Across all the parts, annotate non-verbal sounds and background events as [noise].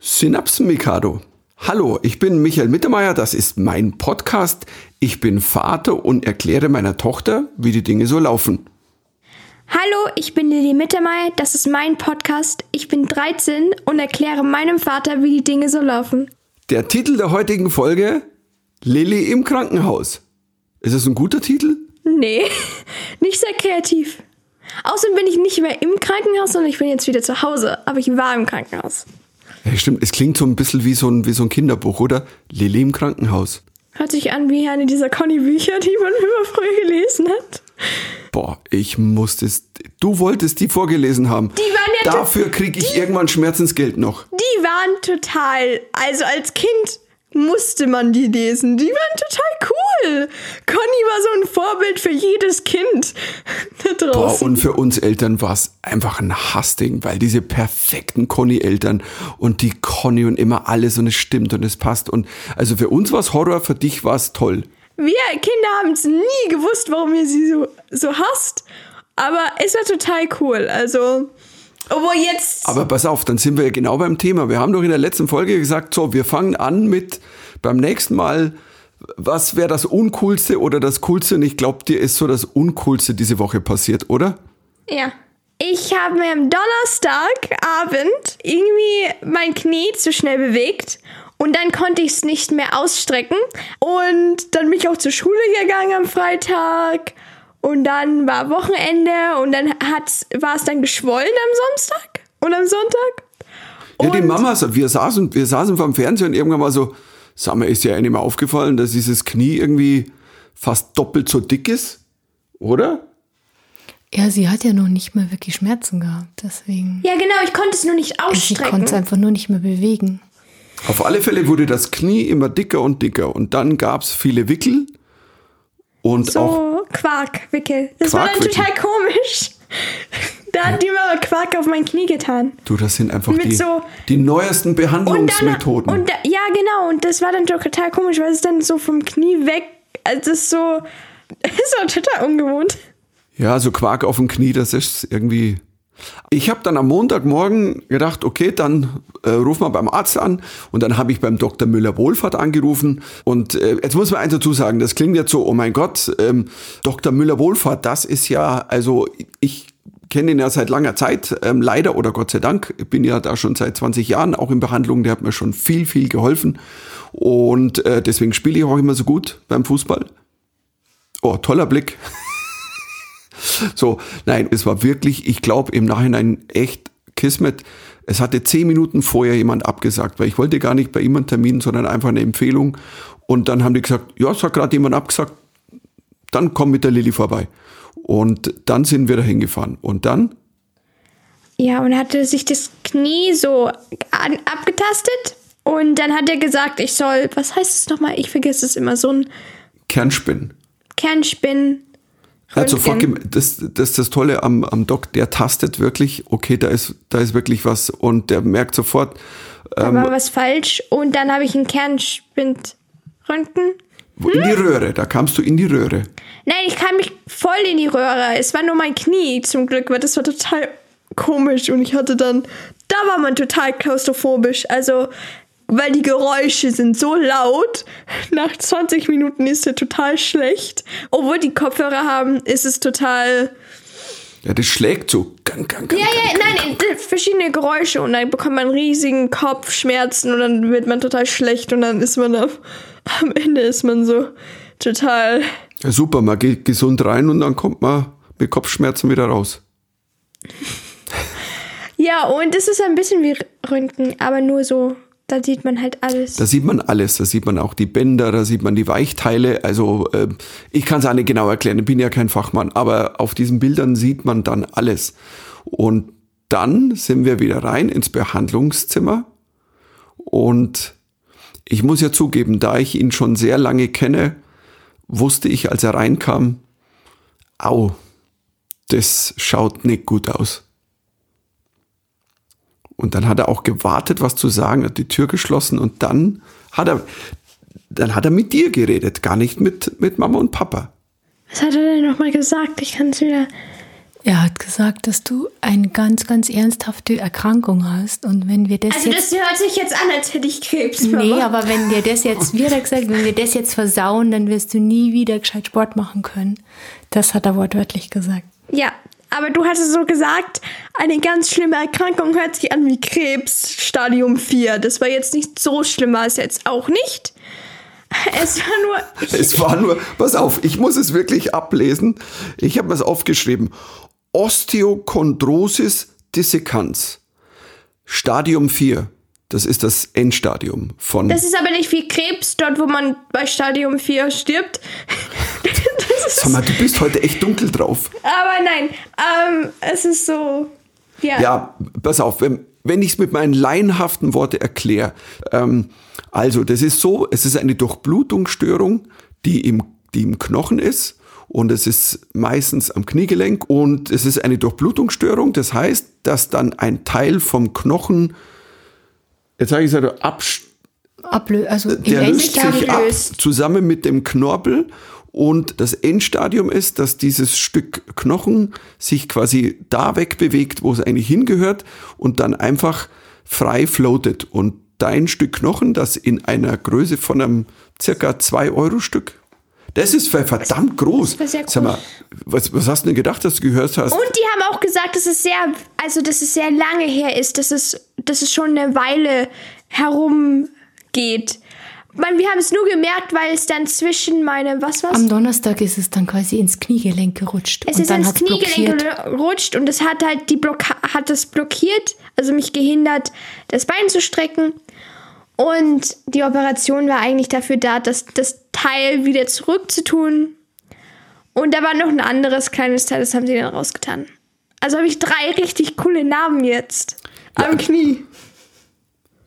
Synapsen-Mikado. Hallo, ich bin Michael Mittermeier, das ist mein Podcast. Ich bin Vater und erkläre meiner Tochter, wie die Dinge so laufen. Hallo, ich bin Lilly Mittermeier, das ist mein Podcast. Ich bin 13 und erkläre meinem Vater, wie die Dinge so laufen. Der Titel der heutigen Folge: Lilly im Krankenhaus. Ist das ein guter Titel? Nee, [laughs] nicht sehr kreativ. Außerdem bin ich nicht mehr im Krankenhaus, sondern ich bin jetzt wieder zu Hause. Aber ich war im Krankenhaus. Ja, stimmt, es klingt so ein bisschen wie so ein, wie so ein Kinderbuch, oder? Lilly im Krankenhaus. Hört sich an wie eine dieser Conny-Bücher, die man [laughs] immer früher gelesen hat. Boah, ich musste es. Du wolltest die vorgelesen haben. Die waren ja Dafür kriege ich irgendwann Schmerzensgeld noch. Die waren total. Also als Kind musste man die lesen. Die waren total cool. Conny war so ein Vorbild für jedes Kind [laughs] da Boah, draußen. und für uns Eltern war es einfach ein Hassding, weil diese perfekten Conny-Eltern und die Conny und immer alles und es stimmt und es passt. Und also für uns war es Horror, für dich war es toll. Wir Kinder haben es nie gewusst, warum ihr sie so, so hasst. Aber es war total cool. Also, obwohl jetzt. Aber pass auf, dann sind wir ja genau beim Thema. Wir haben doch in der letzten Folge gesagt, so, wir fangen an mit beim nächsten Mal, was wäre das Uncoolste oder das Coolste? Und ich glaube, dir ist so das Uncoolste diese Woche passiert, oder? Ja. Ich habe mir am Donnerstagabend irgendwie mein Knie zu schnell bewegt und dann konnte ich es nicht mehr ausstrecken. Und dann bin ich auch zur Schule gegangen am Freitag und dann war Wochenende und dann hat's, war es dann geschwollen am Samstag und am Sonntag. Ja, die Und- Mama, wir saßen, wir saßen vorm Fernseher und irgendwann mal so, sag mal, ist ja einem mal aufgefallen, dass dieses Knie irgendwie fast doppelt so dick ist, oder? Ja, sie hat ja noch nicht mal wirklich Schmerzen gehabt, deswegen. Ja, genau, ich konnte es nur nicht Sie ausstrecken. konnte es einfach nur nicht mehr bewegen. Auf alle Fälle wurde das Knie immer dicker und dicker und dann gab's viele Wickel und auch, So Quarkwickel. Das war dann Quarkwickel. total komisch. Da hat die Mama Quark auf mein Knie getan. du, das sind einfach die, so- die neuesten Und dann, Behandlungsmethoden. und da, ja, genau. Und das war dann total komisch, weil es dann so vom Knie weg, also das ist so, [laughs] das war total ungewohnt. Ja, so Quark auf dem Knie, das ist irgendwie. Ich habe dann am Montagmorgen gedacht, okay, dann äh, rufen wir beim Arzt an und dann habe ich beim Dr. Müller-Wohlfahrt angerufen und äh, jetzt muss man eins dazu sagen, das klingt jetzt so, oh mein Gott, ähm, Dr. Müller-Wohlfahrt, das ist ja, also ich kenne ihn ja seit langer Zeit, ähm, leider oder Gott sei Dank, ich bin ja da schon seit 20 Jahren auch in Behandlung, der hat mir schon viel, viel geholfen und äh, deswegen spiele ich auch immer so gut beim Fußball. Oh, toller Blick. [laughs] So, nein, es war wirklich, ich glaube im Nachhinein echt Kismet. Es hatte zehn Minuten vorher jemand abgesagt, weil ich wollte gar nicht bei ihm einen Termin, sondern einfach eine Empfehlung. Und dann haben die gesagt, ja, es hat gerade jemand abgesagt, dann komm mit der Lilly vorbei. Und dann sind wir da hingefahren. Und dann, Ja, und hatte sich das Knie so an, abgetastet. Und dann hat er gesagt, ich soll, was heißt es nochmal? Ich vergesse es immer, so ein Kernspinn. Kernspinn. Er hat sofort, das, das ist das Tolle am, am Doc, der tastet wirklich, okay, da ist, da ist wirklich was und der merkt sofort, Da ähm, war was falsch. Und dann habe ich einen Kernspind. Röntgen. In die Röhre, da kamst du in die Röhre. Nein, ich kam mich voll in die Röhre. Es war nur mein Knie zum Glück, weil das war total komisch. Und ich hatte dann, da war man total klaustrophobisch. Also, weil die Geräusche sind so laut. [laughs] Nach 20 Minuten ist es total schlecht. Obwohl die Kopfhörer haben, ist es total. Ja, das schlägt so. Gang, gang, gang, Ja, ja, nein, verschiedene Geräusche. Und dann bekommt man riesigen Kopfschmerzen und dann wird man total schlecht. Und dann ist man auf, am Ende ist man so total. Ja, super, man geht gesund rein und dann kommt man mit Kopfschmerzen wieder raus. [laughs] Ja, und es ist ein bisschen wie Röntgen, aber nur so, da sieht man halt alles. Da sieht man alles, da sieht man auch die Bänder, da sieht man die Weichteile. Also äh, ich kann es auch nicht genau erklären, ich bin ja kein Fachmann, aber auf diesen Bildern sieht man dann alles. Und dann sind wir wieder rein ins Behandlungszimmer und ich muss ja zugeben, da ich ihn schon sehr lange kenne, wusste ich, als er reinkam, au, das schaut nicht gut aus. Und dann hat er auch gewartet, was zu sagen, hat die Tür geschlossen und dann hat er, dann hat er mit dir geredet, gar nicht mit, mit Mama und Papa. Was hat er denn nochmal gesagt? Ich kann es wieder. Er hat gesagt, dass du eine ganz, ganz ernsthafte Erkrankung hast. Und wenn wir das Also jetzt. das hört sich jetzt an, als hätte ich Krebs. nee, Mama. aber wenn wir das jetzt, wie hat er gesagt, wenn wir das jetzt versauen, dann wirst du nie wieder gescheit Sport machen können. Das hat er wortwörtlich gesagt. Ja, aber du hattest so gesagt, eine ganz schlimme Erkrankung hört sich an wie Krebs, Stadium 4. Das war jetzt nicht so schlimm, war es jetzt auch nicht. Es war nur. Es war nur, pass auf, ich muss es wirklich ablesen. Ich habe es aufgeschrieben. Osteochondrosis dissecans. Stadium 4. Das ist das Endstadium von. Das ist aber nicht wie Krebs, dort wo man bei Stadium 4 stirbt. [laughs] Sag mal, du bist heute echt dunkel drauf. aber nein, ähm, es ist so. Ja. Ja, pass auf, wenn, wenn ich es mit meinen laienhaften Worten erkläre. Ähm, also, das ist so, es ist eine Durchblutungsstörung, die im, die im Knochen ist. Und es ist meistens am Kniegelenk. Und es ist eine Durchblutungsstörung. Das heißt, dass dann ein Teil vom Knochen, jetzt sage ich es also, Ablö also der löst sich ab zusammen mit dem Knorpel und das Endstadium ist, dass dieses Stück Knochen sich quasi da wegbewegt, wo es eigentlich hingehört und dann einfach frei floatet und dein Stück Knochen, das in einer Größe von einem circa 2 Euro Stück, das ist ver- verdammt groß. war sehr Sag mal, groß. was, was hast du denn gedacht, dass du gehört hast? Und die haben auch gesagt, dass es sehr, also dass es sehr lange her ist, dass es, dass es schon eine Weile herumgeht. Man, wir haben es nur gemerkt, weil es dann zwischen meine, was war's? Am Donnerstag ist es dann quasi ins Kniegelenk gerutscht. es und ist dann ins Kniegelenk blockiert. gerutscht und es hat halt die Blocka hat es blockiert, also mich gehindert, das Bein zu strecken. Und die Operation war eigentlich dafür da, das, das Teil wieder zurückzutun. Und da war noch ein anderes kleines Teil, das haben sie dann rausgetan. Also habe ich drei richtig coole Narben jetzt. Am Knie.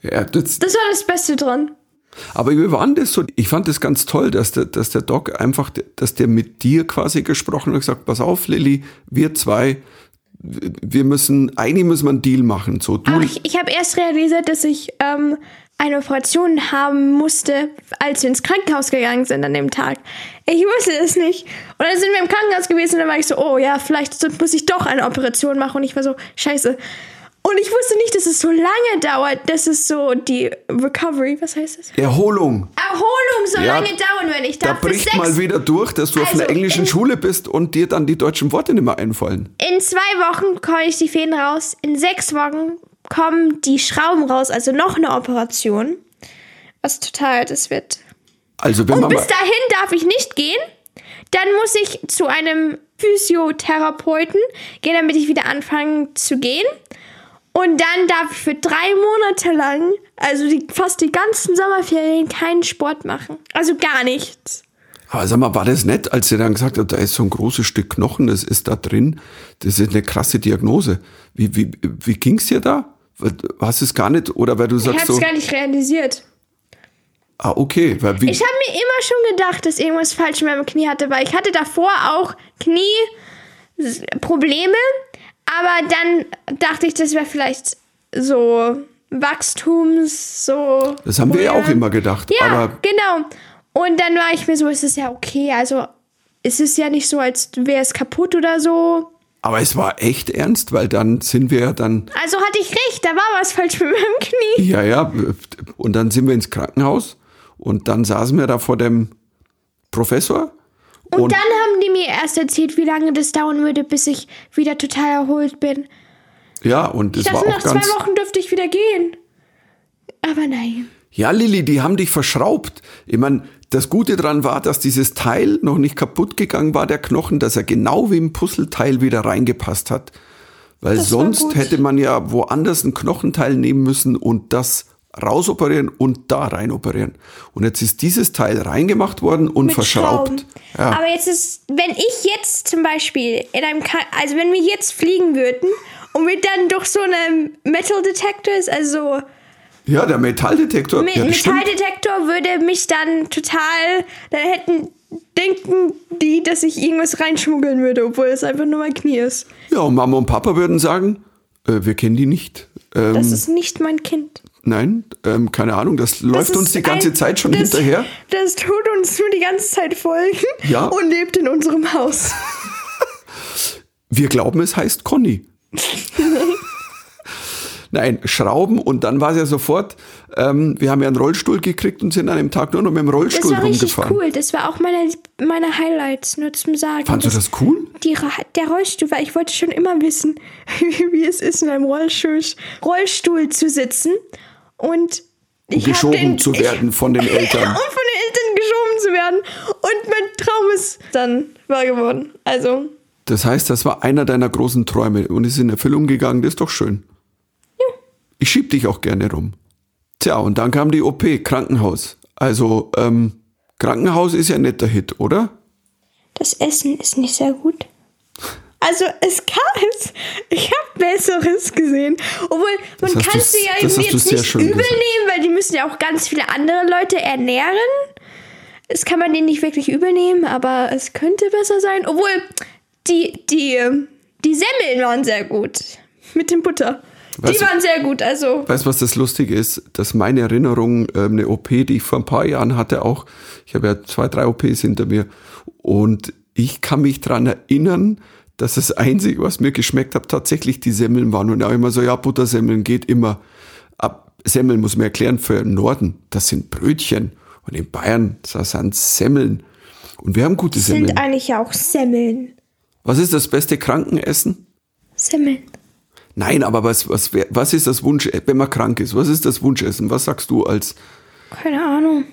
Ja, das, Das war das Beste dran. Aber wie war das so? Ich fand das ganz toll, dass der, dass der Doc einfach, dass der mit dir quasi gesprochen hat und gesagt, pass auf, Lilly, wir zwei, wir müssen, eigentlich müssen wir einen Deal machen. So, du, Aber ich, ich habe erst realisiert, dass ich ähm, eine Operation haben musste, als wir ins Krankenhaus gegangen sind an dem Tag. Ich wusste es nicht. Und dann sind wir im Krankenhaus gewesen und dann war ich so, oh ja, vielleicht muss ich doch eine Operation machen. Und ich war so, scheiße. Und ich wusste nicht, dass es so lange dauert. Das ist so die Recovery, was heißt das? Erholung. Erholung so Ja, lange dauern, wenn ich Da bricht sechs mal wieder durch, dass du auf Also einer englischen in- Schule bist und dir dann die deutschen Worte nicht mehr einfallen. In zwei Wochen komme ich die Fäden raus. In sechs Wochen kommen die Schrauben raus, also noch eine Operation. Was total, das wird. Also wenn Und bis dahin darf ich nicht gehen. Dann muss ich zu einem Physiotherapeuten gehen, damit ich wieder anfange zu gehen. Und dann darf ich für drei Monate lang, also die, fast die ganzen Sommerferien, keinen Sport machen. Also gar nichts. aber sag mal, war das nett, als er dann gesagt hat, da ist so ein großes Stück Knochen, das ist da drin, das ist eine krasse Diagnose. Wie, wie, wie ging's dir da? Hast du es gar nicht, oder weil du Ich sagst habe es so, gar nicht realisiert. ah, okay, weil wie, Ich habe mir immer schon gedacht, dass irgendwas falsch mit meinem Knie hatte, weil ich hatte davor auch Knieprobleme, aber dann dachte ich, das wäre vielleicht so Wachstums, so. das haben wir ja auch immer gedacht, Ja, genau. Und dann war ich mir so, es ist ja okay, also es ist ja nicht so, als wäre es kaputt oder so. Aber es war echt ernst, weil dann sind wir ja dann, Also hatte ich recht, da war was falsch mit meinem Knie. ja, ja, und dann sind wir ins Krankenhaus und dann saßen wir da vor dem Professor Und, dann haben die mir erst erzählt, wie lange das dauern würde, bis ich wieder total erholt bin. ja, und Ich es war dachte, auch nach zwei ganz, Wochen dürfte ich wieder gehen. Aber nein. ja, Lilly, die haben dich verschraubt. Ich meine, das Gute dran war, dass dieses Teil noch nicht kaputt gegangen war, der Knochen, dass er genau wie im Puzzleteil wieder reingepasst hat. Weil Das sonst hätte man ja woanders ein Knochenteil nehmen müssen und das rausoperieren und da reinoperieren. Und jetzt ist dieses Teil reingemacht worden und Mit verschraubt. Ja. Aber jetzt ist, wenn ich jetzt zum Beispiel in einem, Ka also wenn wir jetzt fliegen würden und wir dann durch so eine Metal Detector ist, also ja, der Metalldetektor. mit ja, das stimmt. Metalldetektor würde mich dann total, dann hätten, denken die, dass ich irgendwas reinschmuggeln würde, obwohl es einfach nur mein Knie ist. Ja, und Mama und Papa würden sagen, äh, wir kennen die nicht. Ähm, Das ist nicht mein Kind. nein, ähm, keine Ahnung, das, Das läuft uns die ganze ein- Zeit schon das, hinterher. Das tut uns nur die ganze Zeit folgen Ja. [laughs] und lebt in unserem Haus. [laughs] Wir glauben, es heißt Conny. [laughs] Nein, Schrauben und dann war es ja sofort, ähm, wir haben ja einen Rollstuhl gekriegt und sind an dem Tag nur noch mit dem Das Rollstuhl war richtig rumgefahren. cool. Das war auch meine, meine Highlights, nur zum Sagen. Fandst du das cool? Die, der Rollstuhl, weil ich wollte schon immer wissen, [laughs] wie es ist, in einem Rollstuhl, Rollstuhl zu sitzen. Und ich Geschoben den, zu werden von den [laughs] Ich, Eltern. und von den Eltern geschoben zu werden. Und mein Traum ist dann wahr geworden. Also, Das heißt, das war einer deiner großen Träume und ist in Erfüllung gegangen, das ist doch schön. Ich schieb dich auch gerne rum. Tja, und dann kam die OP, Krankenhaus. Also, ähm, Krankenhaus ist ja ein netter Hit, oder? das Essen ist nicht sehr gut. Also es kann es. Ich habe Besseres gesehen. Obwohl, man kann sie ja irgendwie jetzt nicht übel gesagt. nehmen, weil die müssen ja auch ganz viele andere Leute ernähren. Das kann man denen nicht wirklich übel nehmen, aber es könnte besser sein. Obwohl, die, die, die Semmeln waren sehr gut. Mit dem Butter. Weißt die du- waren sehr gut, also. Weißt du, was das Lustige ist? Dass meine Erinnerung, ähm, eine OP, die ich vor ein paar Jahren hatte, auch, ich habe ja zwei, drei OPs hinter mir, und ich kann mich dran erinnern, dass das Einzige, was mir geschmeckt hat, tatsächlich die Semmeln waren. Und auch immer so, ja, Buttersemmeln geht immer. Ab Semmeln muss man erklären für den Norden. Das sind Brötchen. Und in Bayern, das sind Semmeln. Und wir haben gute Semmeln. Sind eigentlich ja auch Semmeln. Was ist das beste Krankenessen? Semmeln. Nein, aber was, was, was ist das Wunsch, wenn man krank ist? Was ist das Wunschessen? Was sagst du als, Keine Ahnung.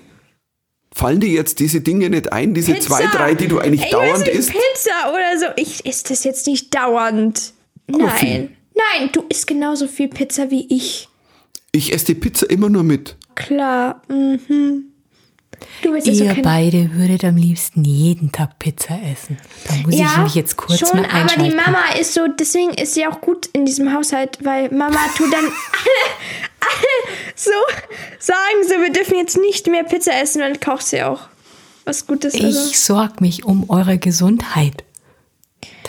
fallen dir jetzt diese Dinge nicht ein, diese zwei, drei, die du eigentlich ich dauernd weiß nicht, isst? Pizza oder so. Ich esse das jetzt nicht dauernd. Aber viel. Nein. Nein, du isst genauso viel Pizza wie ich. Ich esse die Pizza immer nur mit. Klar. Mhm. Du Ihr kein beide würdet am liebsten jeden Tag Pizza essen. Da muss ich mich jetzt kurz schon, mal aber einschalten. die Mama ist so, deswegen ist sie auch gut in diesem Haushalt, weil Mama tut dann alle, alle so sagen so, wir dürfen jetzt nicht mehr Pizza essen, dann kocht sie auch was Gutes. Also. ich sorge mich um eure Gesundheit.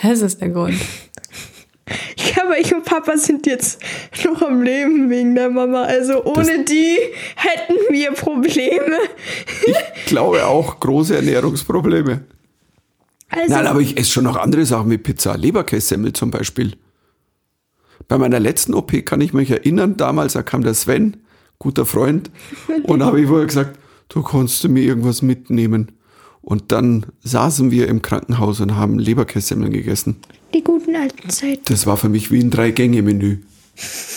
Das ist der Grund. [laughs] Ja, aber ich und Papa sind jetzt noch am Leben wegen der Mama. Also ohne die hätten wir Probleme. Ich glaube auch große Ernährungsprobleme. Also, Nein, aber ich esse schon noch andere Sachen wie Pizza, Leberkässemmel zum Beispiel. Bei meiner letzten OP kann ich mich erinnern, damals da kam der Sven, guter Freund, und habe ich vorher gesagt, du kannst du mir irgendwas mitnehmen. Und dann saßen wir im Krankenhaus und haben Leberkässemmeln gegessen. Die guten alten Zeiten. Das war für mich wie ein Drei-Gänge-Menü.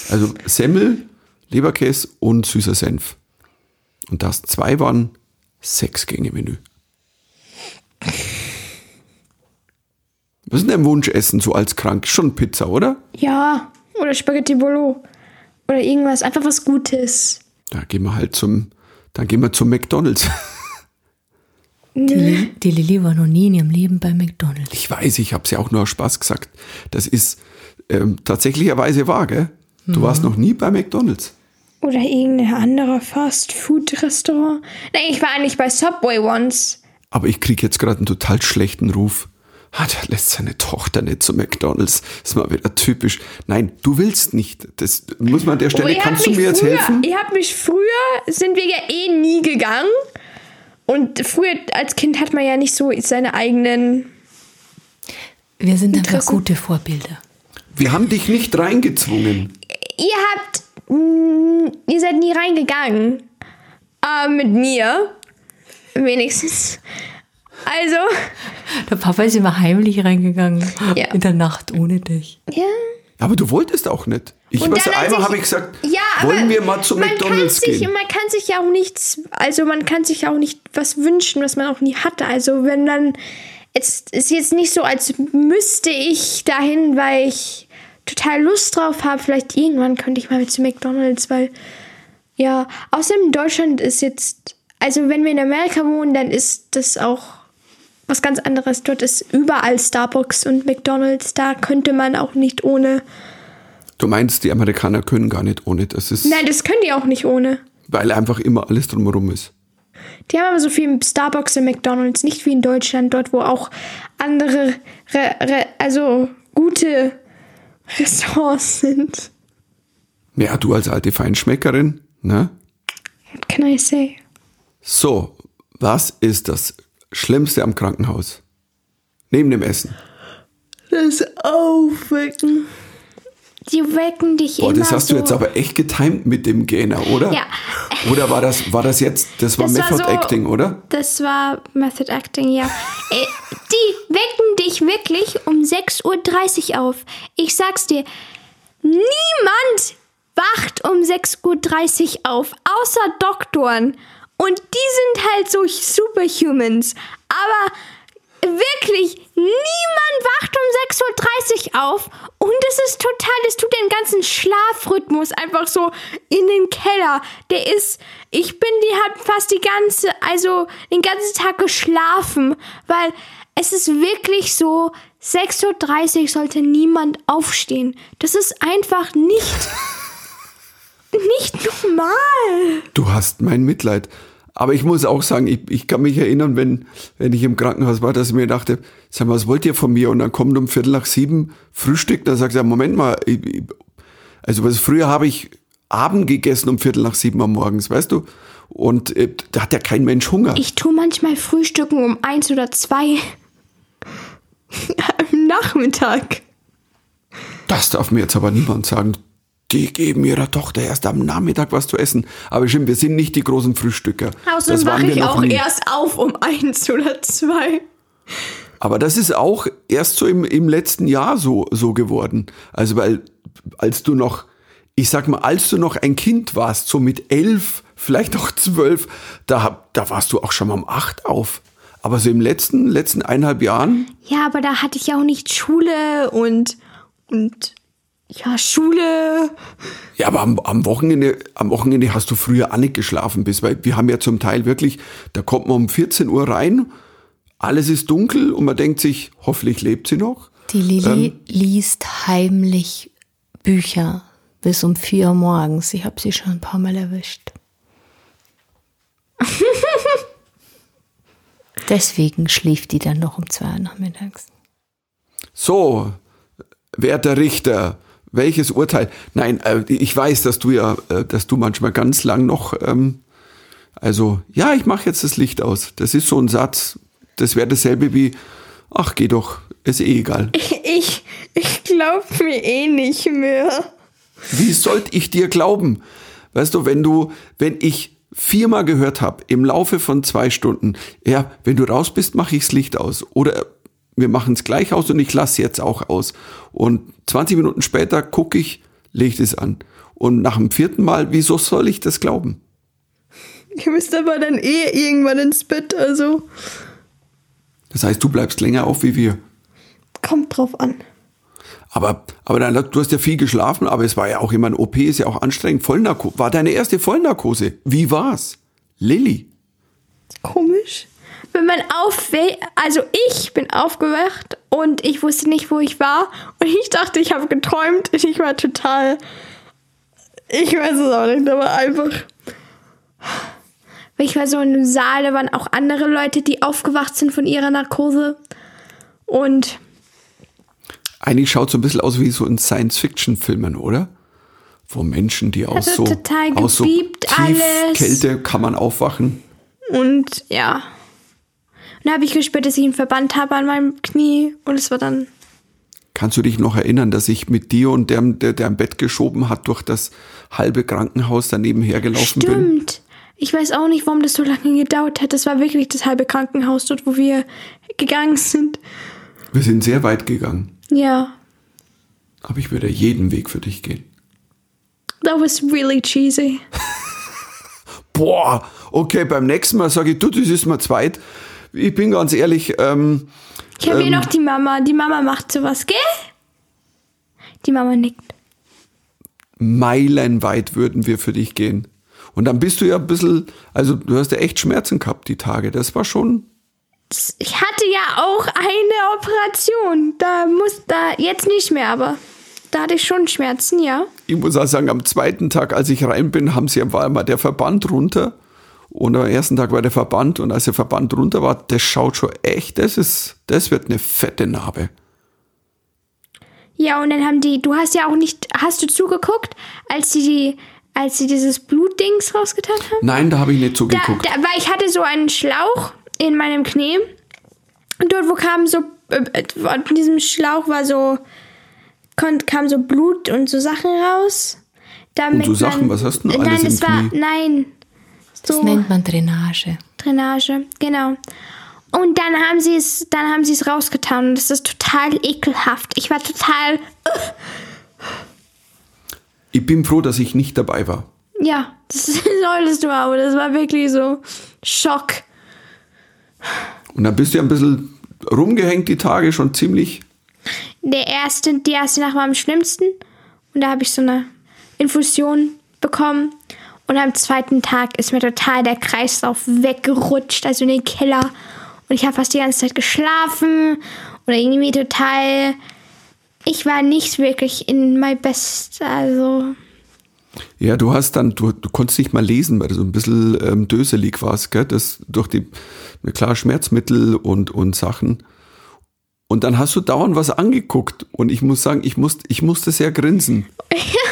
Also Semmel, Leberkäse und süßer Senf. Und das zwei waren Sechs-Gänge-Menü. Was ist denn dein Wunschessen so als krank? Schon Pizza, oder? Ja, oder Spaghetti Bolo. Oder irgendwas, einfach was Gutes. Da gehen wir halt zum, dann gehen wir zum McDonalds. [laughs] Die, Li- die Lilly war noch nie in ihrem Leben bei McDonalds. Ich weiß, ich habe es ja auch nur aus Spaß gesagt. Das ist ähm, tatsächlicherweise wahr, gell? Du warst noch nie bei McDonalds. Oder irgendein anderer Fast-Food-Restaurant. Nein, ich war eigentlich bei Subway once. Aber ich kriege jetzt gerade einen total schlechten Ruf. Ah, der lässt seine Tochter nicht zu McDonalds. Das ist mal wieder typisch. Nein, du willst nicht. Das muss man an der Stelle. Oh, ihr habt Kannst du mir jetzt früher, helfen? Ihr habt mich früher, sind wir ja eh nie gegangen. Und früher als Kind hat man ja nicht so seine eigenen. Wir sind einfach gute Vorbilder. Wir haben dich nicht reingezwungen. Ihr habt. mh, ihr seid nie reingegangen. Äh, mit mir. Wenigstens. Also, Der Papa ist immer heimlich reingegangen. Ja. In der Nacht ohne dich. ja. Aber du wolltest auch nicht. Ich Und weiß, einmal habe ich gesagt, ja, wollen wir mal zu McDonalds sich, gehen? Man kann sich ja auch nichts, also man kann sich auch nicht was wünschen, was man auch nie hatte. Also wenn dann, es ist jetzt nicht so, als müsste ich dahin, weil ich total Lust drauf habe. Vielleicht irgendwann könnte ich mal zu McDonalds, weil ja, außerdem Deutschland ist jetzt, also wenn wir in Amerika wohnen, dann ist das auch was ganz anderes. Dort ist überall Starbucks und McDonalds. Da könnte man auch nicht ohne. Du meinst, die Amerikaner können gar nicht ohne. Das ist, Nein, das können die auch nicht ohne. weil einfach immer alles drumherum ist. Die haben aber so viel Starbucks und McDonalds, nicht wie in Deutschland, dort wo auch andere, re, re, also gute Restaurants sind. Ja, du als alte Feinschmeckerin, ne? What can I say? So, was ist das Schlimmste am Krankenhaus? Neben dem Essen. das Aufwecken. Die wecken dich Boah, immer das hast so. du jetzt aber echt getimed mit dem Gähner, oder? Ja. Oder war das, war das jetzt, das war Das war Method so- Acting, oder? Das war Method Acting, ja. Äh, die wecken dich wirklich um 6.30 Uhr auf. Ich sag's dir, niemand wacht um 6.30 Uhr auf, außer Doktoren. Und die sind halt so Superhumans. Aber wirklich, niemand wacht um 6.30 Uhr auf. Und es ist total, es tut den ganzen Schlafrhythmus einfach so in den Keller. Der ist, ich bin, die hat fast die ganze, also den ganzen Tag geschlafen. Weil es ist wirklich so, 6.30 Uhr sollte niemand aufstehen. Das ist einfach nicht, [laughs] nicht normal. Du hast mein Mitleid. Aber ich muss auch sagen, ich, ich kann mich erinnern, wenn, wenn ich im Krankenhaus war, dass ich mir dachte, sag mal, was wollt ihr von mir? Und dann kommt um Viertel nach sieben Frühstück, dann sagt er, Moment mal, ich, ich, also was früher habe ich Abend gegessen um Viertel nach sieben am Morgens, weißt du? Und äh, da hat ja kein Mensch Hunger. Ich tue manchmal Frühstücken um eins oder zwei [laughs] am Nachmittag. Das darf mir jetzt aber niemand sagen. Die geben ihrer Tochter erst am Nachmittag was zu essen. Aber stimmt, wir sind nicht die großen Frühstücker. Außerdem wache wir ich auch nie. erst auf um eins oder zwei. Aber das ist auch erst so im, im letzten Jahr so, so geworden. Also, weil, als du noch, ich sag mal, als du noch ein Kind warst, so mit elf, vielleicht auch zwölf, da, da warst du auch schon mal um acht auf. Aber so im letzten, letzten eineinhalb Jahren, Ja, aber da hatte ich ja auch nicht Schule und, und, ja, Schule. ja, aber am, am Wochenende, am Wochenende hast du früher auch nicht geschlafen bist, weil wir haben ja zum Teil wirklich, da kommt man um 14 Uhr rein, alles ist dunkel und man denkt sich, hoffentlich lebt sie noch. Die Lilly Ähm. liest heimlich Bücher bis um 4 Uhr morgens. Ich habe sie schon ein paar Mal erwischt. [laughs] Deswegen schläft die dann noch um 2 Uhr nachmittags. So, werter Richter, welches Urteil? Nein, äh, ich weiß, dass du ja, äh, dass du manchmal ganz lang noch, ähm, also ja, ich mache jetzt das Licht aus. Das ist so ein Satz, das wäre dasselbe wie, ach geh doch, ist eh egal. Ich, ich glaub mir eh nicht mehr. Wie sollte ich dir glauben? Weißt du, wenn du, wenn ich viermal gehört habe im Laufe von zwei Stunden, ja, wenn du raus bist, mache ich das Licht aus. Oder wir machen es gleich aus und ich lasse jetzt auch aus. Und 20 Minuten später gucke ich, lege es an. Und nach dem vierten Mal, wieso soll ich das glauben? Ihr müsst aber dann eh irgendwann ins Bett, also Das heißt, du bleibst länger auf wie wir. kommt drauf an. Aber, aber dann, du hast ja viel geschlafen, aber es war ja auch immer ein OP, ist ja auch anstrengend. Vollnarkose. War deine erste Vollnarkose? Wie war's? Lilly. Komisch. Wenn man aufwe also ich bin aufgewacht und ich wusste nicht, wo ich war und ich dachte, ich habe geträumt und ich war total, ich weiß es auch nicht, aber einfach, ich war so in einem Saal, da waren auch andere Leute, die aufgewacht sind von ihrer Narkose und Eigentlich schaut so ein bisschen aus wie so in Science-Fiction-Filmen, oder? Wo Menschen, die aus Also so, total aus so gebiebt alles. Kälte kann man aufwachen. und ja. Dann habe ich gespürt, dass ich einen Verband habe an meinem Knie und es war dann Kannst du dich noch erinnern, dass ich mit dir und dem, der, der im Bett geschoben hat, durch das halbe Krankenhaus daneben hergelaufen bin? Stimmt. Ich weiß auch nicht, warum das so lange gedauert hat. Das war wirklich das halbe Krankenhaus dort, wo wir gegangen sind. Wir sind sehr weit gegangen. Ja. Aber ich würde jeden Weg für dich gehen. That was really cheesy. [laughs] Boah, okay, beim nächsten Mal sage ich, du, das ist mal zweit. Ich bin ganz ehrlich, ähm, Ich habe hier noch die Mama. Die Mama macht sowas, gell? Die Mama nickt. meilenweit würden wir für dich gehen. Und dann bist du ja ein bisschen, also du hast ja echt Schmerzen gehabt die Tage. Das war schon, Ich hatte ja auch eine Operation. Da muss da jetzt nicht mehr, aber da hatte ich schon Schmerzen, ja. ich muss auch sagen, am zweiten Tag, als ich rein bin, haben sie war mal der Verband runter. Und am ersten Tag war der Verband und als der Verband runter war, das schaut schon echt, das ist, das wird eine fette Narbe. Ja, und dann haben die, du hast ja auch nicht, hast du zugeguckt, als sie die, als sie dieses Blutdings rausgetan haben? Nein, da habe ich nicht Da, zugeguckt. da, weil ich hatte so einen Schlauch in meinem Knie. Und dort, wo kamen so äh, von diesem Schlauch war so, kam so Blut und so Sachen raus. Damit so Sachen? man, Was hast du denn Nein, alles im das war, Knie? Das nennt man Drainage. Drainage, genau. Und dann haben sie es, dann haben sie es rausgetan und das ist total ekelhaft. Ich war total, Ich bin froh, dass ich nicht dabei war. ja, das [laughs] solltest du aber. Das war wirklich so Schock. Und dann bist du ja ein bisschen rumgehängt die Tage, schon ziemlich. Der erste, die erste Nacht war am schlimmsten und da habe ich so eine Infusion bekommen. Und am zweiten Tag ist mir total der Kreislauf weggerutscht, also in den Keller. Und ich habe fast die ganze Zeit geschlafen oder irgendwie total. Ich war nicht wirklich in my best, also Ja, du hast dann, du, du konntest nicht mal lesen, weil du so ein bisschen ähm, döselig warst, gell? Das durch die, klar, Schmerzmittel und, und Sachen. Und dann hast du dauernd was angeguckt. Und ich muss sagen, ich, musste ich musste sehr grinsen. [laughs]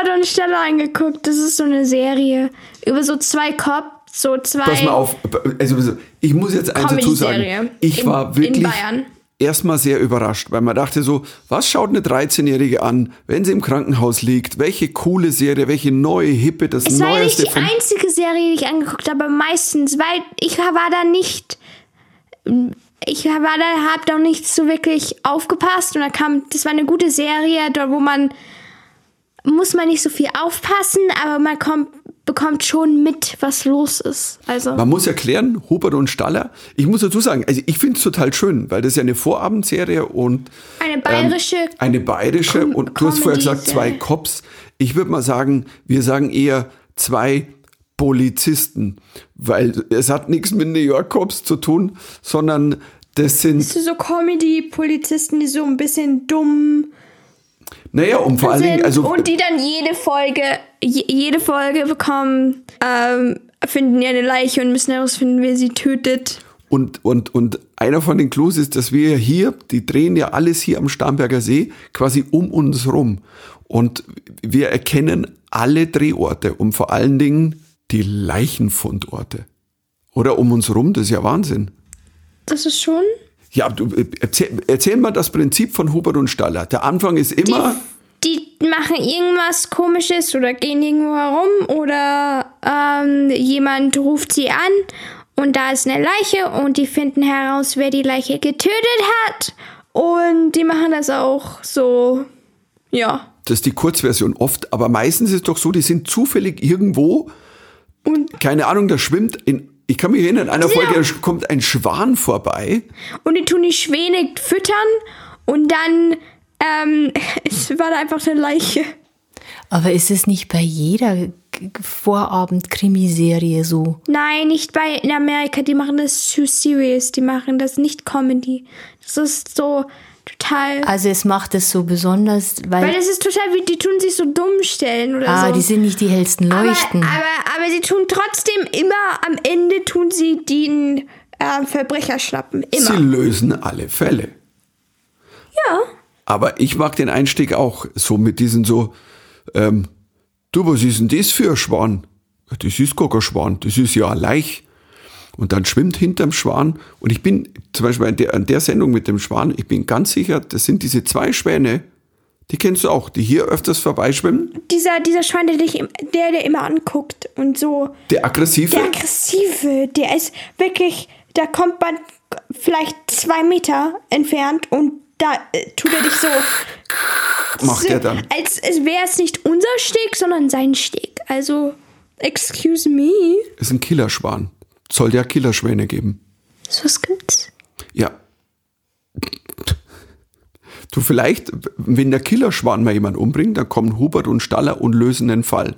Hubert und Stella angeguckt. Das ist so eine Serie über so zwei Cops, so zwei. Pass mal auf, also ich muss jetzt eins dazu sagen. Ich in- war wirklich erstmal sehr überrascht, weil man dachte so, was schaut eine 13-Jährige an, wenn sie im Krankenhaus liegt? Welche coole Serie, welche neue, hippe, das Es war ja nicht neueste die einzige Serie, die ich angeguckt habe, meistens, weil ich war da nicht. Ich war da, hab da nicht so wirklich aufgepasst und da kam, das war eine gute Serie, dort wo man muss man nicht so viel aufpassen, aber man kommt, bekommt schon mit, was los ist. Also Man muss erklären, Hubert und Staller. Ich muss dazu sagen, also ich finde es total schön, weil das ist ja eine Vorabendserie und eine bayerische. ähm, eine bayerische Com- und du hast vorher gesagt zwei. Cops. Ich würde mal sagen, wir sagen eher zwei Polizisten, weil es hat nichts mit New York Cops zu tun, sondern das sind, so Comedy-Polizisten, die so ein bisschen dumm naja, und vor allen Dingen, also und die dann jede Folge, je, jede Folge bekommen, ähm, finden ja eine Leiche und müssen herausfinden, wer sie tötet. Und, und, und einer von den Clues ist, dass wir hier, die drehen ja alles hier am Starnberger See, quasi um uns rum. Und wir erkennen alle Drehorte und vor allen Dingen die Leichenfundorte. Oder um uns rum, das ist ja Wahnsinn. Das ist schon. Ja, du, äh, erzähl, erzähl mal das Prinzip von Hubert und Staller. Der Anfang ist Die, immer, die machen irgendwas Komisches oder gehen irgendwo herum oder ähm, jemand ruft sie an und da ist eine Leiche und die finden heraus, wer die Leiche getötet hat. Und die machen das auch so, ja. das ist die Kurzversion oft, aber meistens ist es doch so, die sind zufällig irgendwo, Und keine Ahnung, da schwimmt in, ich kann mich erinnern, in einer Ja. Folge kommt ein Schwan vorbei. Und die tun die Schwäne füttern und dann ähm, [laughs] es war da einfach eine Leiche. Aber ist es nicht bei jeder Vorabend-Krimiserie so? Nein, nicht bei in Amerika. Die machen das too serious. Die machen das nicht Comedy. Das ist so total. Also es macht es so besonders, weil, Weil das ist total wie, die tun sich so dumm stellen oder ah, so. die sind nicht die hellsten Leuchten. Aber, aber, aber sie tun trotzdem immer, am Ende tun sie den äh, Verbrecher schnappen. Immer. Sie lösen alle Fälle. ja. Aber ich mag den Einstieg auch so mit diesen so, ähm, du, was ist denn das für ein Schwan? Das ist gar kein Schwan, das ist ja ein Laich. Und dann schwimmt hinterm Schwan. Und ich bin zum Beispiel an der, an der Sendung mit dem Schwan, ich bin ganz sicher, das sind diese zwei Schwäne, die kennst du auch, die hier öfters vorbeischwimmen. Dieser, dieser Schwein, der dich, der, der immer anguckt und so. Der aggressive, Der aggressive, der ist wirklich, da kommt man vielleicht zwei Meter entfernt und da äh, tut er dich so. [laughs] macht so, er dann. Als, als wäre es nicht unser Steg, sondern sein Steg. Also, excuse me. ist ein Killerschwan. Soll ja Killerschwäne geben. So was gibt's. Ja. Du, vielleicht, wenn der Killerschwan mal jemand umbringt, dann kommen Hubert und Staller und lösen den Fall.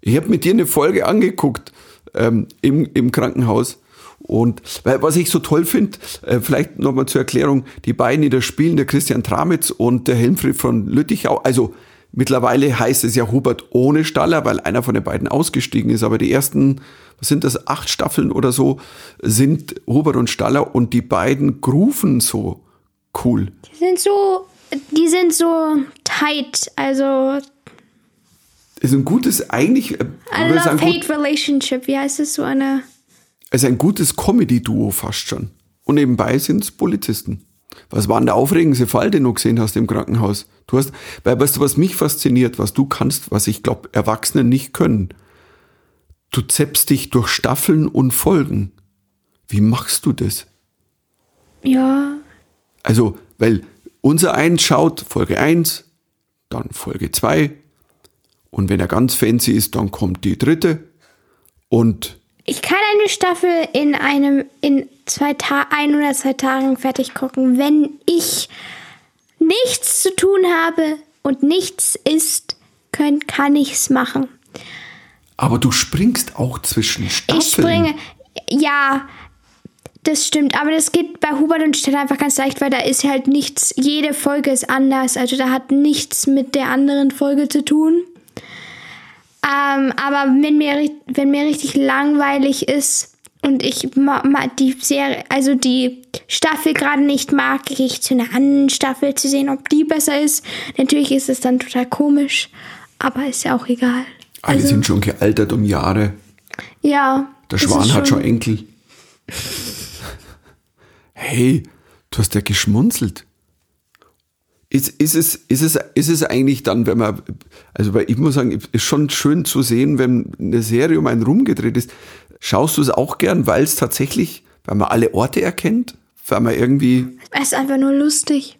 Ich habe mit dir eine Folge angeguckt ähm, im, im Krankenhaus. Und weil, was ich so toll finde, äh, vielleicht nochmal zur Erklärung, die beiden, die da spielen, der Christian Tramitz und der Helmfried von Lüttichau, also mittlerweile heißt es ja Hubert ohne Staller, weil einer von den beiden ausgestiegen ist, aber die ersten, was sind das, acht Staffeln oder so, sind Hubert und Staller und die beiden grufen so cool. Die sind so, die sind so tight. Also, Ist ein gutes, eigentlich, äh, a ich würde sagen, gut, love-hate relationship. Wie heißt es so eine? ist ein gutes Comedy-Duo fast schon. und nebenbei sind es Polizisten. Was war denn der aufregendste Fall, den du gesehen hast im Krankenhaus? Du hast, weil weißt du, was mich fasziniert, was du kannst, was ich glaube, Erwachsene nicht können. Du zeppst dich durch Staffeln und Folgen. Wie machst du das? Ja, Also, weil unser eins schaut Folge 1, dann Folge 2 und wenn er ganz fancy ist, dann kommt die dritte und ich kann eine Staffel in einem, in zwei Ta ein oder zwei Tagen fertig gucken, wenn ich nichts zu tun habe und nichts ist, können, kann ich's machen. aber du springst auch zwischen Staffeln. Ich springe, ja, das stimmt, aber das geht bei Hubert und Stella einfach ganz leicht, weil da ist halt nichts, jede Folge ist anders, also da hat nichts mit der anderen Folge zu tun. Ähm, aber wenn mir, wenn mir richtig langweilig ist und ich ma, ma, die Serie, also die Staffel gerade nicht mag, gehe ich zu einer anderen Staffel zu sehen, ob die besser ist. Natürlich ist es dann total komisch, aber ist ja auch egal. Alle sind schon gealtert um Jahre. Ja. Der Schwan hat schon Enkel. [laughs] Hey, du hast ja geschmunzelt. Ist, ist, es, ist, es, ist es eigentlich dann, wenn man, also weil ich muss sagen, ist schon schön zu sehen, wenn eine Serie um einen rumgedreht ist. Schaust du es auch gern, weil es tatsächlich, weil man alle Orte erkennt? Weil man irgendwie, Es ist einfach nur lustig.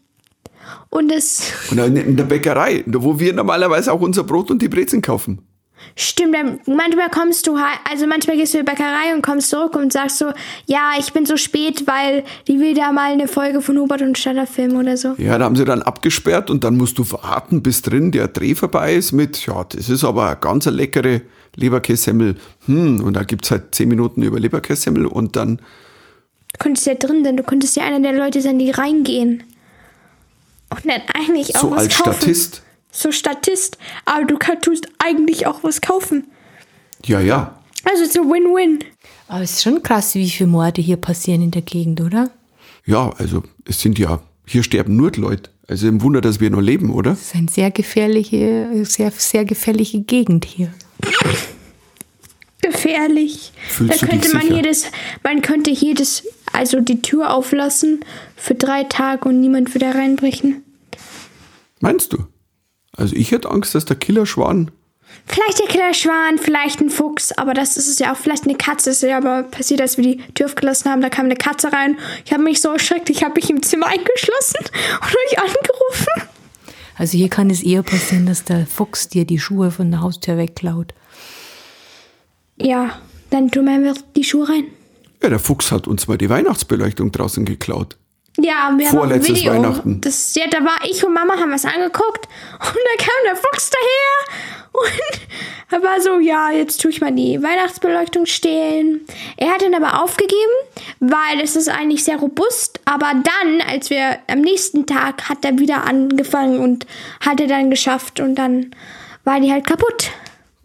Und es und in der Bäckerei, wo wir normalerweise auch unser Brot und die Brezen kaufen. Stimmt. Manchmal kommst du halt, also manchmal gehst du in die Bäckerei und kommst zurück und sagst so, ja, ich bin so spät, weil die will da mal eine Folge von Hubert und Stella filmen oder so. Ja, da haben sie dann abgesperrt und dann musst du warten, bis drin der Dreh vorbei ist mit, ja, das ist aber eine ganz leckere Leberkässemmel. Hm, und da gibt's halt zehn Minuten über Leberkässemmel und dann, Du könntest ja drin sein, du könntest ja einer der Leute sein, die reingehen. Und dann eigentlich auch so was als kaufen. Statist. So Statist. Aber du kann, tust eigentlich auch was kaufen. Ja, ja. Also so Win-Win. Aber es ist schon krass, wie viele Morde hier passieren in der Gegend, oder? Ja, also es sind ja, hier sterben nur die Leute. Also im Wunder, dass wir noch leben, oder? Es ist eine sehr gefährliche, sehr, sehr gefährliche Gegend hier. Gefährlich. Fühlst da könnte man sicher? jedes, man könnte jedes, also die Tür auflassen für drei Tage und niemand würde reinbrechen. Meinst du? Also ich hätte Angst, dass der Killerschwan, Vielleicht der Killerschwan, vielleicht ein Fuchs, aber das ist es ja auch. Vielleicht eine Katze. Es ist ja aber passiert, als wir die Tür aufgelassen haben. Da kam eine Katze rein. Ich habe mich so erschreckt. Ich habe mich im Zimmer eingeschlossen [laughs] und euch angerufen. Also hier kann es eher passieren, dass der Fuchs dir die Schuhe von der Haustür wegklaut. Ja, dann tun wir einfach die Schuhe rein. ja, der Fuchs hat uns mal die Weihnachtsbeleuchtung draußen geklaut. Ja, wir haben Vorletztes Video. Weihnachten. Das, ja, da war ich und Mama haben was angeguckt und da kam der Fuchs daher und [laughs] er war so, ja, jetzt tue ich mal die Weihnachtsbeleuchtung stehlen. Er hat dann aber aufgegeben, weil es ist eigentlich sehr robust, aber dann, als wir am nächsten Tag, hat er wieder angefangen und hat er dann geschafft und dann war die halt kaputt.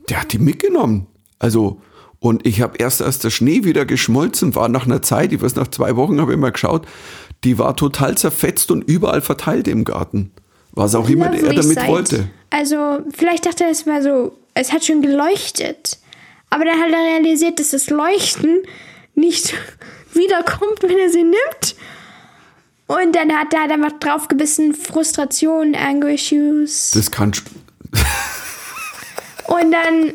Der hat die mitgenommen. Also, und ich habe erst, als der Schnee wieder geschmolzen war, nach einer Zeit, ich weiß, nach zwei Wochen habe ich mal geschaut, die war total zerfetzt und überall verteilt im Garten. Was auch immer er damit sight. wollte. Also, vielleicht dachte er, es war so, es hat schon geleuchtet. Aber dann hat er realisiert, dass das Leuchten nicht [laughs] wiederkommt, wenn er sie nimmt. Und dann hat er halt einfach draufgebissen, Frustration, Anger Issues. Das kann. Und dann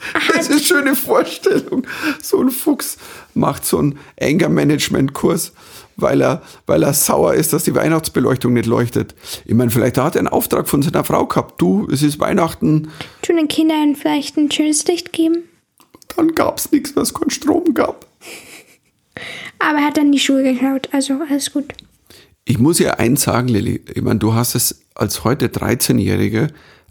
[laughs] Das ist eine schöne Vorstellung. So ein Fuchs macht so einen Anger-Management-Kurs, weil er, weil er sauer ist, dass die Weihnachtsbeleuchtung nicht leuchtet. Ich meine, vielleicht hat er einen Auftrag von seiner Frau gehabt. Du, es ist Weihnachten. tun den Kindern vielleicht ein schönes Licht geben. Dann gab es nichts, was keinen Strom gab. Aber er hat dann die Schuhe geklaut, also alles gut. Ich muss ja eins sagen, Lilly. Ich meine, du hast es als heute 13-Jährige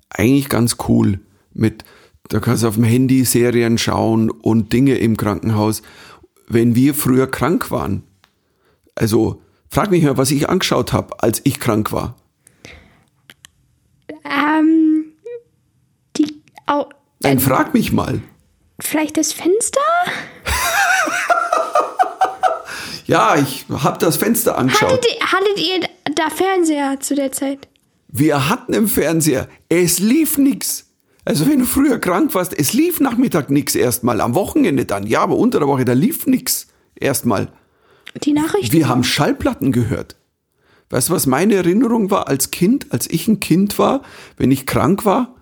eigentlich ganz cool mit, da kannst du auf dem Handy Serien schauen und Dinge im Krankenhaus. Wenn wir früher krank waren, also frag mich mal, was ich angeschaut habe, als ich krank war. Ähm, die, au, Nein, frag mich mal. vielleicht das Fenster? [laughs] Ja, ich habe das Fenster angeschaut. Hattet ihr, hattet ihr da Fernseher zu der Zeit? Wir hatten im Fernseher, es lief nix. Also wenn du früher krank warst, es lief Nachmittag nix erstmal. Am Wochenende dann, ja, aber unter der Woche, da lief nix erstmal. Die Nachrichten? Wir haben Schallplatten gehört. Weißt du, was meine Erinnerung war als Kind, als ich ein Kind war, wenn ich krank war?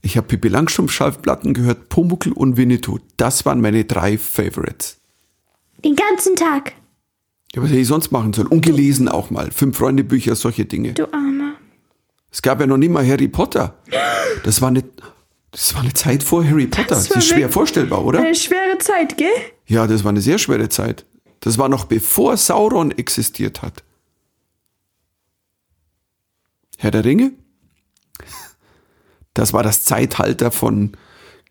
Ich habe Pippi Langstrumpf Schallplatten gehört, Pumuckl und Winnetou. Das waren meine drei Favorites. Den ganzen Tag. Ja, was hätte ich sonst machen sollen? Und gelesen auch mal. Fünf Freunde Bücher, solche Dinge. Du Armer. Es gab ja noch nie mal Harry Potter. [gasps] Das war eine, das war eine Zeit vor Harry Potter. Das, war ist schwer vorstellbar, oder? Eine schwere Zeit, gell? Ja, das war eine sehr schwere Zeit. Das war noch bevor Sauron existiert hat. Herr der Ringe? Das war das Zeitalter von,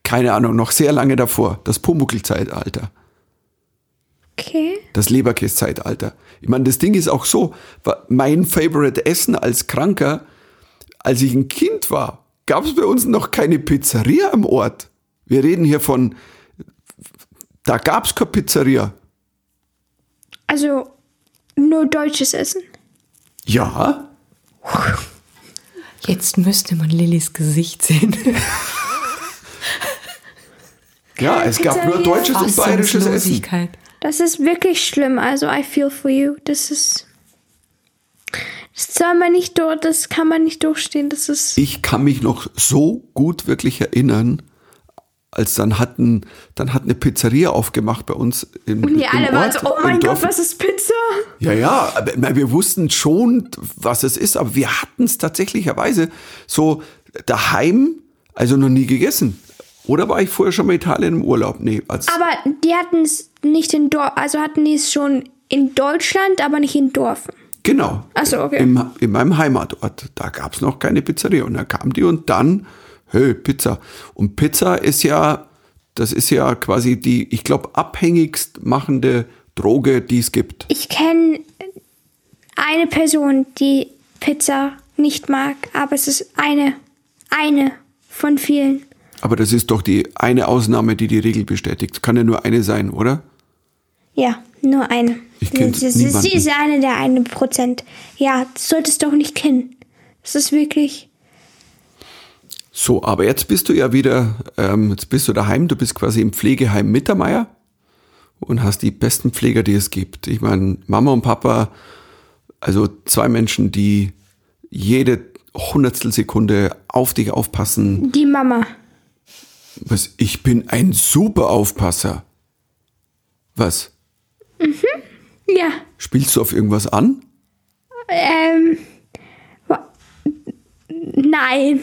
keine Ahnung, noch sehr lange davor. Das Pumuckl-Zeitalter. Okay. Das Leberkäse-Zeitalter. Ich meine, das Ding ist auch so, mein Favorite Essen als Kranker, als ich ein Kind war, gab es bei uns noch keine Pizzeria am Ort. Wir reden hier von, da gab es keine Pizzeria. Also nur deutsches Essen. Ja, Jetzt müsste man Lillys Gesicht sehen. ja, es gab nur deutsches und bayerisches Essen. Das ist wirklich schlimm. Also I feel for you. Das ist. Das soll man nicht durch, das kann man nicht durchstehen. Das ist. Ich kann mich noch so gut wirklich erinnern, als dann hatten, dann hat eine Pizzeria aufgemacht bei uns im, Und im alle waren so, oh mein. Gott, was ist Pizza? Ja, ja, wir wussten schon, was es ist, aber wir hatten es tatsächlicherweise so daheim, also noch nie gegessen. Oder war ich vorher schon mal in Italien im Urlaub? Nee, als, Aber die hatten es nicht in Dorf, also hatten die es schon in Deutschland, aber nicht in Dorf. genau. Ach so, okay. Im, in meinem Heimatort. Da gab es noch keine Pizzeria. Und da kam die und dann, hey, Pizza. Und Pizza ist ja, das ist ja quasi die, ich glaube, abhängigst machende Droge, die es gibt. Ich kenne eine Person, die Pizza nicht mag, aber es ist eine, eine von vielen. Aber das ist doch die eine Ausnahme, die die Regel bestätigt. Kann ja nur eine sein, oder? Ja, nur eine. Ich kenn sie, sie, niemanden. sie ist eine der eine Prozent. Ja, das solltest du doch nicht kennen. Das ist wirklich. So, aber jetzt bist du ja wieder, ähm, jetzt bist du daheim, du bist quasi im Pflegeheim Mittermeier und hast die besten Pfleger, die es gibt. Ich meine, Mama und Papa, also zwei Menschen, die jede Hundertstel Sekunde auf dich aufpassen. Die Mama. Was, ich bin ein super Aufpasser. Was? Ja. Spielst du auf irgendwas an? Ähm. Nein.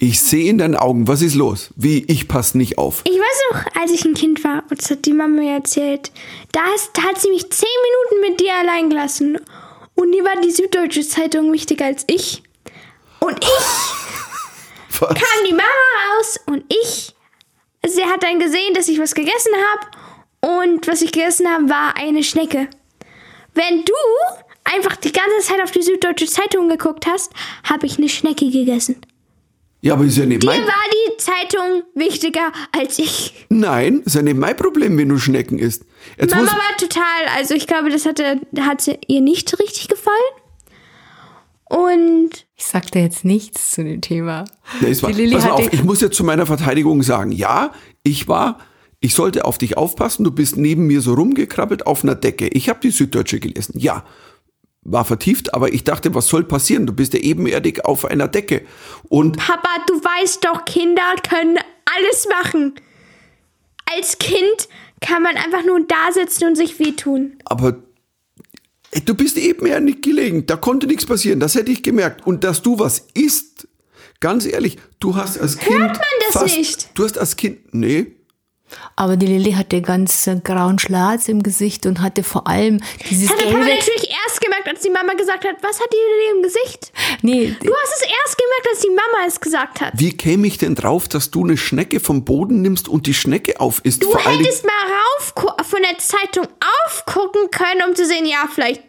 Ich sehe in deinen Augen, was ist los? Wie, ich passe nicht auf. Ich weiß noch, als ich ein Kind war, und das hat die Mama mir erzählt, da, ist, da hat sie mich zehn Minuten mit dir allein gelassen. Und die war die Süddeutsche Zeitung wichtiger als ich. Und ich [laughs] Was? kam die Mama raus und ich, sie hat dann gesehen, dass ich was gegessen habe. Und was ich gegessen habe, war eine Schnecke. Wenn du einfach die ganze Zeit auf die Süddeutsche Zeitung geguckt hast, habe ich eine Schnecke gegessen. Ja, aber ist ja nicht Dir mein... war die Zeitung wichtiger als ich. Nein, ist ja nicht mein Problem, wenn du Schnecken isst. Jetzt Mama war total, also ich glaube, das hatte, hat ihr nicht richtig gefallen. Und Ich sagte jetzt nichts zu dem Thema. Nee, es war, Die Lilly pass mal auf, ich muss jetzt zu meiner Verteidigung sagen, ja, ich war, ich sollte auf dich aufpassen, du bist neben mir so rumgekrabbelt auf einer Decke. Ich habe die Süddeutsche gelesen, ja, war vertieft, aber ich dachte, was soll passieren? Du bist ja ebenerdig auf einer Decke. Und Papa, du weißt doch, Kinder können alles machen. Als Kind kann man einfach nur da sitzen und sich wehtun. aber du bist ebenerdig gelegen, da konnte nichts passieren, das hätte ich gemerkt. Und dass du was isst, ganz ehrlich, du hast als Kind man das fast, nicht? Du hast als Kind, nee, Aber die Lilly hatte ganz äh, grauen Schlatz im Gesicht und hatte vor allem dieses Das hat der Papa gelbe. Erst gemerkt, als die Mama gesagt hat, was hat die Lilly im Gesicht? Nee, Du hast es erst gemerkt, als die Mama es gesagt hat. Wie käme ich denn drauf, dass du eine Schnecke vom Boden nimmst und die Schnecke aufisst? Du Vor hättest mal rauf von der Zeitung aufgucken können, um zu sehen, ja, vielleicht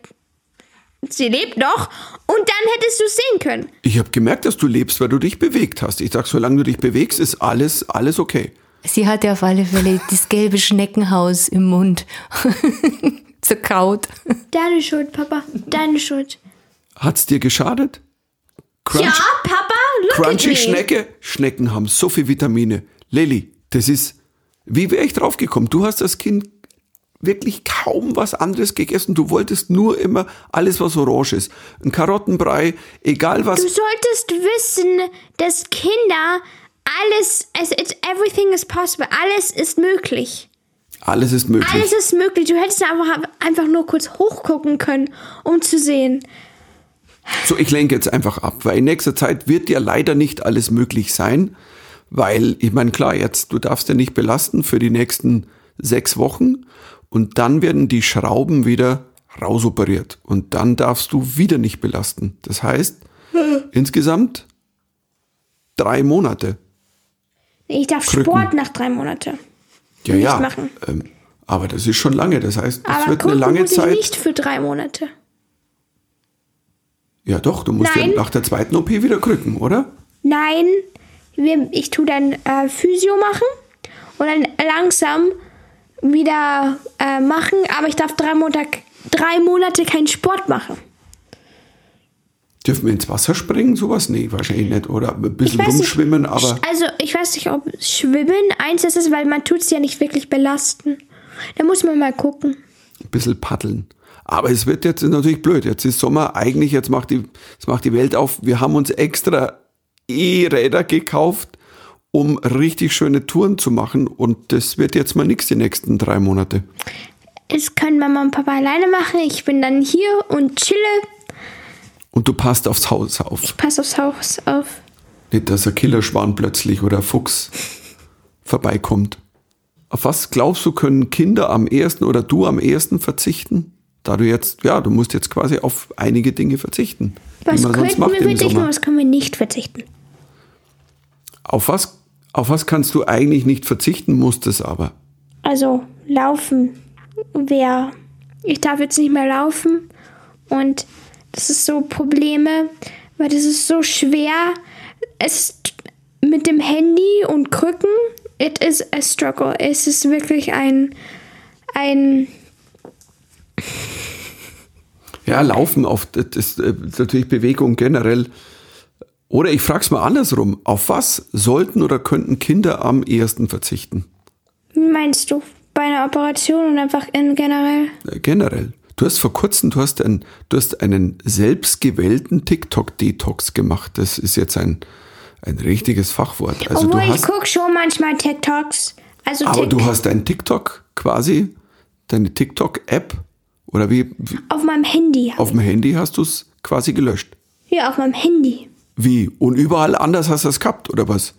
sie lebt noch. Und dann hättest du es sehen können. Ich habe gemerkt, dass du lebst, weil du dich bewegt hast. Ich sag, solange du dich bewegst, ist alles, alles okay. sie hatte auf alle Fälle das gelbe Schneckenhaus im Mund. [laughs] Zerkaut. Deine Schuld, Papa. Deine Schuld. Hat's dir geschadet? Crunch, Ja, Papa, look at Crunchy me. Schnecke? Schnecken haben so viel Vitamine. Lilly, das ist, wie wäre ich draufgekommen? Du hast als Kind wirklich kaum was anderes gegessen. Du wolltest nur immer alles, was orange ist. Ein Karottenbrei, egal was. Du solltest wissen, dass Kinder alles, es, it's, everything is possible. Alles ist möglich. Alles ist möglich. Alles ist möglich. Du hättest einfach, einfach nur kurz hochgucken können, um zu sehen. So, ich lenke jetzt einfach ab, weil in nächster Zeit wird dir leider nicht alles möglich sein, weil, ich meine, klar, jetzt, du darfst ja nicht belasten für die nächsten sechs Wochen und dann werden die Schrauben wieder rausoperiert und dann darfst du wieder nicht belasten. Das heißt, [laughs] insgesamt drei Monate. Ich darf Krücken. Sport nach drei Monaten. Ja, Nicht ja. machen. Ähm, aber das ist schon lange. Das heißt, es wird eine lange muss Zeit. ich nicht für drei Monate. Ja, doch, du musst Nein. ja nach der zweiten OP wieder krücken, oder? Nein, wir, ich tue dann äh, Physio machen und dann langsam wieder äh, machen, aber ich darf drei Monate, drei Monate keinen Sport machen. Dürfen wir ins Wasser springen? Sowas? Nee, wahrscheinlich nicht. Oder ein bisschen weiß nicht. rumschwimmen, aber Also ich weiß nicht, ob Schwimmen eins ist, weil man tut es ja nicht wirklich belasten. Da muss man mal gucken. ein bisschen paddeln. Aber es wird jetzt natürlich blöd. Jetzt ist Sommer, eigentlich, jetzt macht die, jetzt macht die Welt auf. Wir haben uns extra E-Räder gekauft, um richtig schöne Touren zu machen. Und das wird jetzt mal nichts die nächsten drei Monate. Das können Mama und Papa alleine machen. Ich bin dann hier und chille. Und du passt aufs Haus auf. Pass aufs Haus auf. Nicht, dass ein Killerschwan plötzlich oder ein Fuchs vorbeikommt. Auf was glaubst du, können Kinder am ehesten oder du am ehesten verzichten? Da du jetzt, ja, du musst jetzt quasi auf einige Dinge verzichten. Was die man sonst könnten macht wir verzichten, was können wir nicht verzichten? Auf was, auf was kannst du eigentlich nicht verzichten, musst es aber. Also laufen wäre. Ich darf jetzt nicht mehr laufen und das ist so Probleme, weil das ist so schwer. Es ist mit dem Handy und Krücken, it is a struggle. Es ist wirklich ein ein Ja, Laufen auf, das ist natürlich Bewegung generell. Oder ich frage es mal andersrum. Auf was sollten oder könnten Kinder am ehesten verzichten? wie meinst du bei einer Operation und einfach in generell? Äh, Generell. Du hast vor kurzem, du hast, ein, du hast einen selbstgewählten TikTok-Detox gemacht. Das ist jetzt ein, ein richtiges Fachwort. Also Obwohl du ich hast, gucke schon manchmal TikToks. Also aber Tik du hast dein TikTok quasi, deine TikTok-App oder wie, wie auf meinem Handy. auf dem Handy hast du es quasi gelöscht. Ja, auf meinem Handy. Wie? Und überall anders hast du es gehabt, oder was?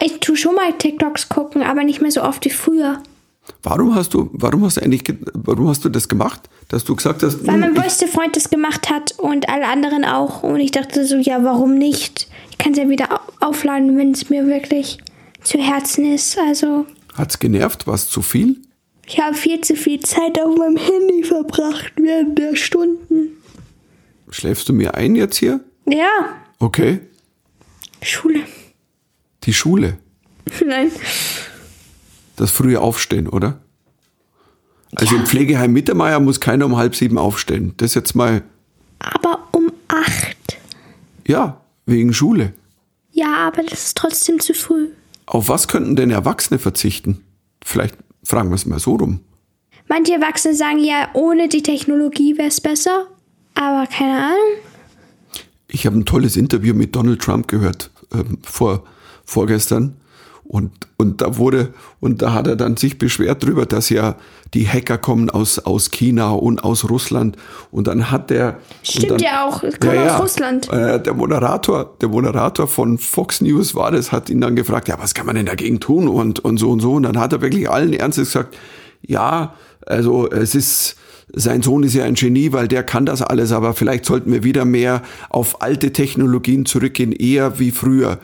Ich tue schon mal TikToks gucken, aber nicht mehr so oft wie früher. Warum hast du, warum hast du eigentlich, ge- warum hast du das gemacht? Dass du gesagt hast, Weil mein ich, beste Freund das gemacht hat und alle anderen auch. Und ich dachte so, ja, warum nicht? Ich kann es ja wieder au- aufladen, wenn es mir wirklich zu Herzen ist. Also, hat's genervt? War es zu viel? ich habe viel zu viel Zeit auf meinem Handy verbracht während der Stunden. Schläfst du mir ein jetzt hier? Ja, Okay. Schule. Die Schule. [laughs] Nein. Das frühe Aufstehen, oder? Also im Pflegeheim Mittermeier muss keiner um halb sieben aufstehen. Das jetzt mal, Aber um acht. ja, wegen Schule. Ja, aber das ist trotzdem zu früh. Auf was könnten denn Erwachsene verzichten? Vielleicht fragen wir es mal so rum. Manche Erwachsene sagen ja, ohne die Technologie wäre es besser. Aber keine Ahnung. Ich habe ein tolles Interview mit Donald Trump gehört ähm, vor vorgestern und und da wurde und da hat er dann sich beschwert drüber, dass ja die Hacker kommen aus aus China und aus Russland und dann hat der Stimmt dann, ja auch, es kommt aus Russland. Äh, der Moderator, der Moderator von Fox News war das, hat ihn dann gefragt, ja, was kann man denn dagegen tun und und so und so und dann hat er wirklich allen Ernstes gesagt, ja, also es ist sein Sohn ist ja ein Genie, weil der kann das alles, aber vielleicht sollten wir wieder mehr auf alte Technologien zurückgehen, eher wie früher.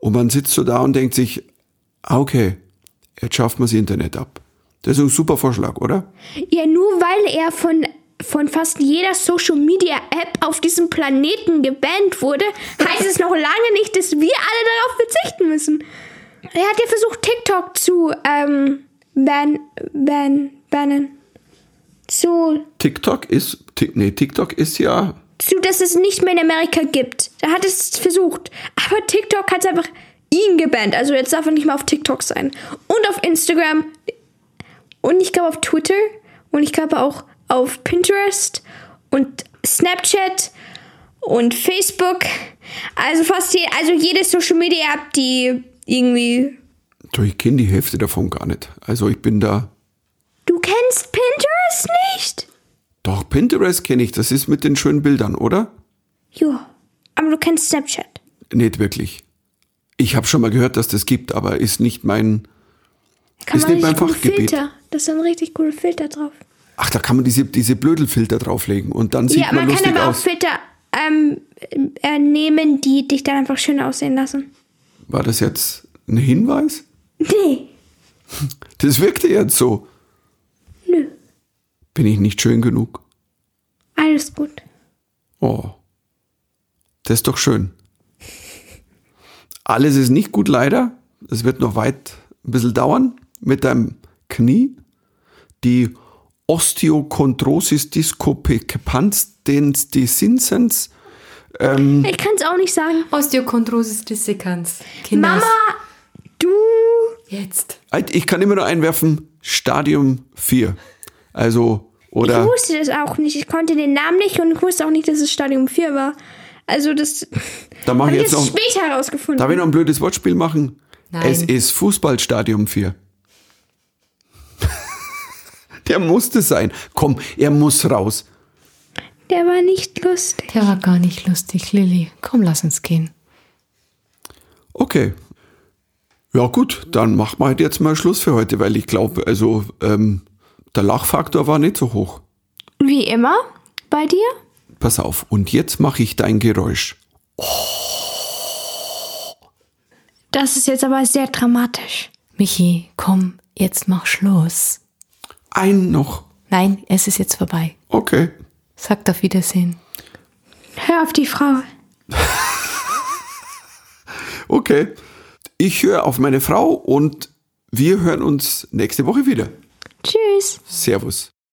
Und man sitzt so da und denkt sich, ah, okay, jetzt schafft man das Internet ab. Das ist ein super Vorschlag, oder? Ja, nur weil er von, von fast jeder Social Media App auf diesem Planeten gebannt wurde, heißt es noch lange nicht, dass wir alle darauf verzichten müssen. Er hat ja versucht, TikTok zu ähm, ban, ban, bannen. Zu, TikTok ist, nee, TikTok ist ja, zu, dass es nicht mehr in Amerika gibt. Er hat es versucht. Aber TikTok hat einfach ihn gebannt. Also jetzt darf er nicht mehr auf TikTok sein. Und auf Instagram. Und ich glaube auf Twitter. Und ich glaube auch auf Pinterest und Snapchat und Facebook. Also fast je, also jede Social Media App, die irgendwie. Du, ich kenne die Hälfte davon gar nicht. Also ich bin da. Du kennst Pinterest nicht? Doch, Pinterest kenne ich. Das ist mit den schönen Bildern, oder? Ja. Aber du kennst Snapchat. Nicht wirklich. Ich habe schon mal gehört, dass das gibt, aber ist nicht mein. Kann Ist man nicht mein Fachgebiet. Filter. Das sind richtig coole Filter drauf. Ach, da kann man diese, diese Blödelfilter drauflegen und dann sieht ja, man, man kann lustig aber auch aus. Filter ähm, äh, nehmen, die dich dann einfach schön aussehen lassen. War das jetzt ein Hinweis? Nee. [laughs] Das wirkte jetzt so. Nö. Bin ich nicht schön genug? Alles gut. Oh. Das ist doch schön. Alles ist nicht gut, leider. Es wird noch weit ein bisschen dauern mit deinem Knie. Die Osteochondrosis discopecans desinsens. Ähm, Ich kann es auch nicht sagen. Osteochondrosis dissecans. Kinders. Mama, du. Jetzt. ich kann immer nur einwerfen, Stadium 4. Also, Ich oder wusste das auch nicht. Ich konnte den Namen nicht und ich wusste auch nicht, dass es Stadium 4 war. Also das [laughs] da habe ich jetzt noch. später herausgefunden. Darf ich noch ein blödes Wortspiel machen? Nein. Es ist Fußballstadium 4. [laughs] Der musste sein. Komm, er muss raus. Der war nicht lustig. Der war gar nicht lustig, Lilly. Komm, lass uns gehen. Okay. Ja gut, dann machen wir halt jetzt mal Schluss für heute, weil ich glaube, also ähm, der Lachfaktor war nicht so hoch. Wie immer bei dir? Pass auf, und jetzt mache ich dein Geräusch. Das ist jetzt aber sehr dramatisch. Michi, komm, jetzt mach Schluss. Ein noch. Nein, es ist jetzt vorbei. Okay. Sagt auf Wiedersehen. Hör auf die Frau. [laughs] Okay. Ich höre auf meine Frau und wir hören uns nächste Woche wieder. Tschüss. Servus.